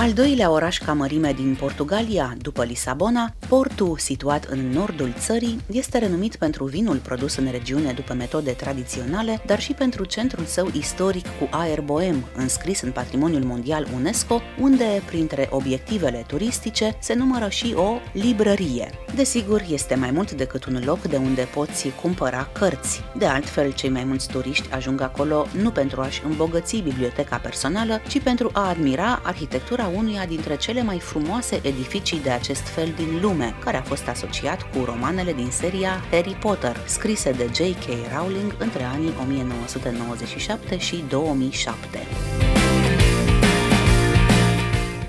Al doilea oraș ca mărime din Portugalia, după Lisabona, Porto, situat în nordul țării, este renumit pentru vinul produs în regiune după metode tradiționale, dar și pentru centrul său istoric cu aer boem, înscris în Patrimoniul Mondial UNESCO, unde, printre obiectivele turistice, se numără și o librărie. Desigur, este mai mult decât un loc de unde poți cumpăra cărți. De altfel, cei mai mulți turiști ajung acolo nu pentru a-și îmbogăți biblioteca personală, ci pentru a admira arhitectura unuia dintre cele mai frumoase edificii de acest fel din lume, care a fost asociat cu romanele din seria Harry Potter, scrise de J.K. Rowling între anii 1997 și 2007.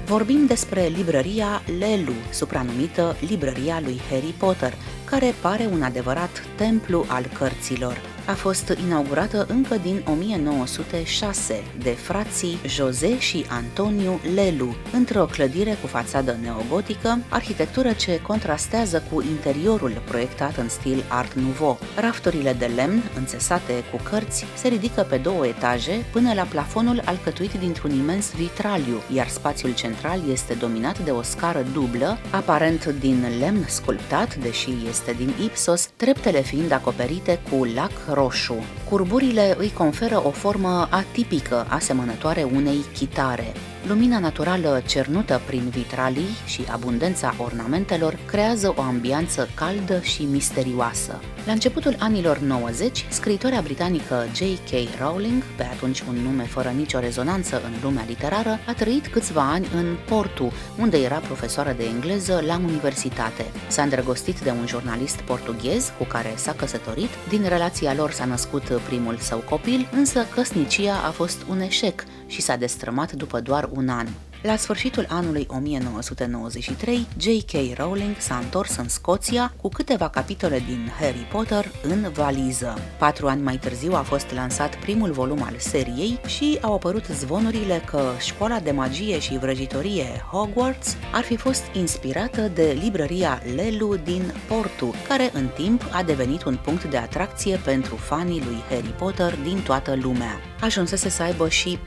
Vorbim despre librăria Lelu, supranumită Librăria lui Harry Potter, care pare un adevărat templu al cărților a fost inaugurată încă din 1906 de frații José și Antoniu Lelu, într-o clădire cu fațadă neogotică, arhitectură ce contrastează cu interiorul proiectat în stil Art Nouveau. Rafturile de lemn, înțesate cu cărți, se ridică pe două etaje până la plafonul alcătuit dintr-un imens vitraliu, iar spațiul central este dominat de o scară dublă, aparent din lemn sculptat, deși este din ipsos, treptele fiind acoperite cu lac roșu. Curburile îi conferă o formă atipică, asemănătoare unei chitare. Lumina naturală cernută prin vitralii și abundența ornamentelor creează o ambianță caldă și misterioasă. La începutul anilor 90, scriitoarea britanică J.K. Rowling, pe atunci un nume fără nicio rezonanță în lumea literară, a trăit câțiva ani în Porto, unde era profesoară de engleză la universitate. S-a îndrăgostit de un jurnalist portughez cu care s-a căsătorit, din relația lor s-a născut primul său copil, însă căsnicia a fost un eșec și s-a destrămat după doar un an. La sfârșitul anului 1993, J.K. Rowling s-a întors în Scoția cu câteva capitole din Harry Potter în valiză. Patru ani mai târziu a fost lansat primul volum al seriei și au apărut zvonurile că școala de magie și vrăjitorie Hogwarts ar fi fost inspirată de librăria Lelu din Portu, care în timp a devenit un punct de atracție pentru fanii lui Harry Potter din toată lumea. Ajunsese să aibă și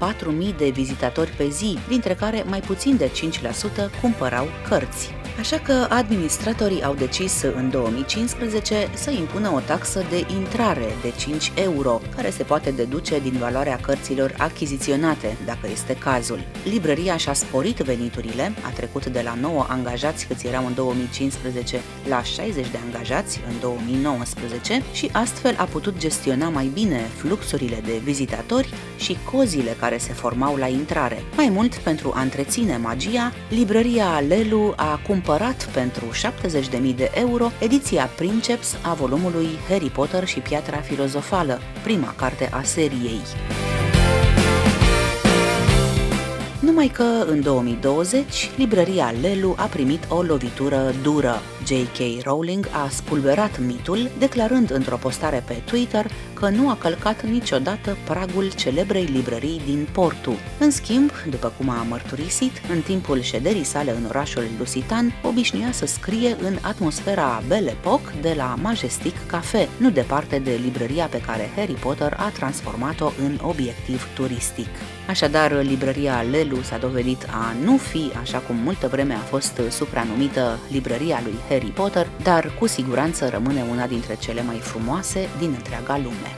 4.000 de vizitatori pe zi, dintre care mai puțin de 5% cumpărau cărți. Așa că administratorii au decis în 2015 să impună o taxă de intrare de 5 euro, care se poate deduce din valoarea cărților achiziționate, dacă este cazul. Librăria și-a sporit veniturile, a trecut de la 9 angajați câți erau în 2015 la 60 de angajați în 2019 și astfel a putut gestiona mai bine fluxurile de vizitatori și cozile care se formau la intrare. Mai mult, pentru a întreține magia, librăria Lelu a cumpărat cumpărat pentru 70.000 de euro ediția Princeps a volumului Harry Potter și Piatra Filozofală, prima carte a seriei. Numai că în 2020, librăria Lelu a primit o lovitură dură. J.K. Rowling a spulberat mitul, declarând într-o postare pe Twitter că nu a călcat niciodată pragul celebrei librării din Portu. În schimb, după cum a mărturisit, în timpul șederii sale în orașul Lusitan, obișnuia să scrie în atmosfera Belle Époque de la Majestic Cafe, nu departe de librăria pe care Harry Potter a transformat-o în obiectiv turistic. Așadar, librăria Lelu s-a dovedit a nu fi, așa cum multă vreme a fost supranumită, librăria lui Harry Potter, dar cu siguranță rămâne una dintre cele mai frumoase din întreaga lume.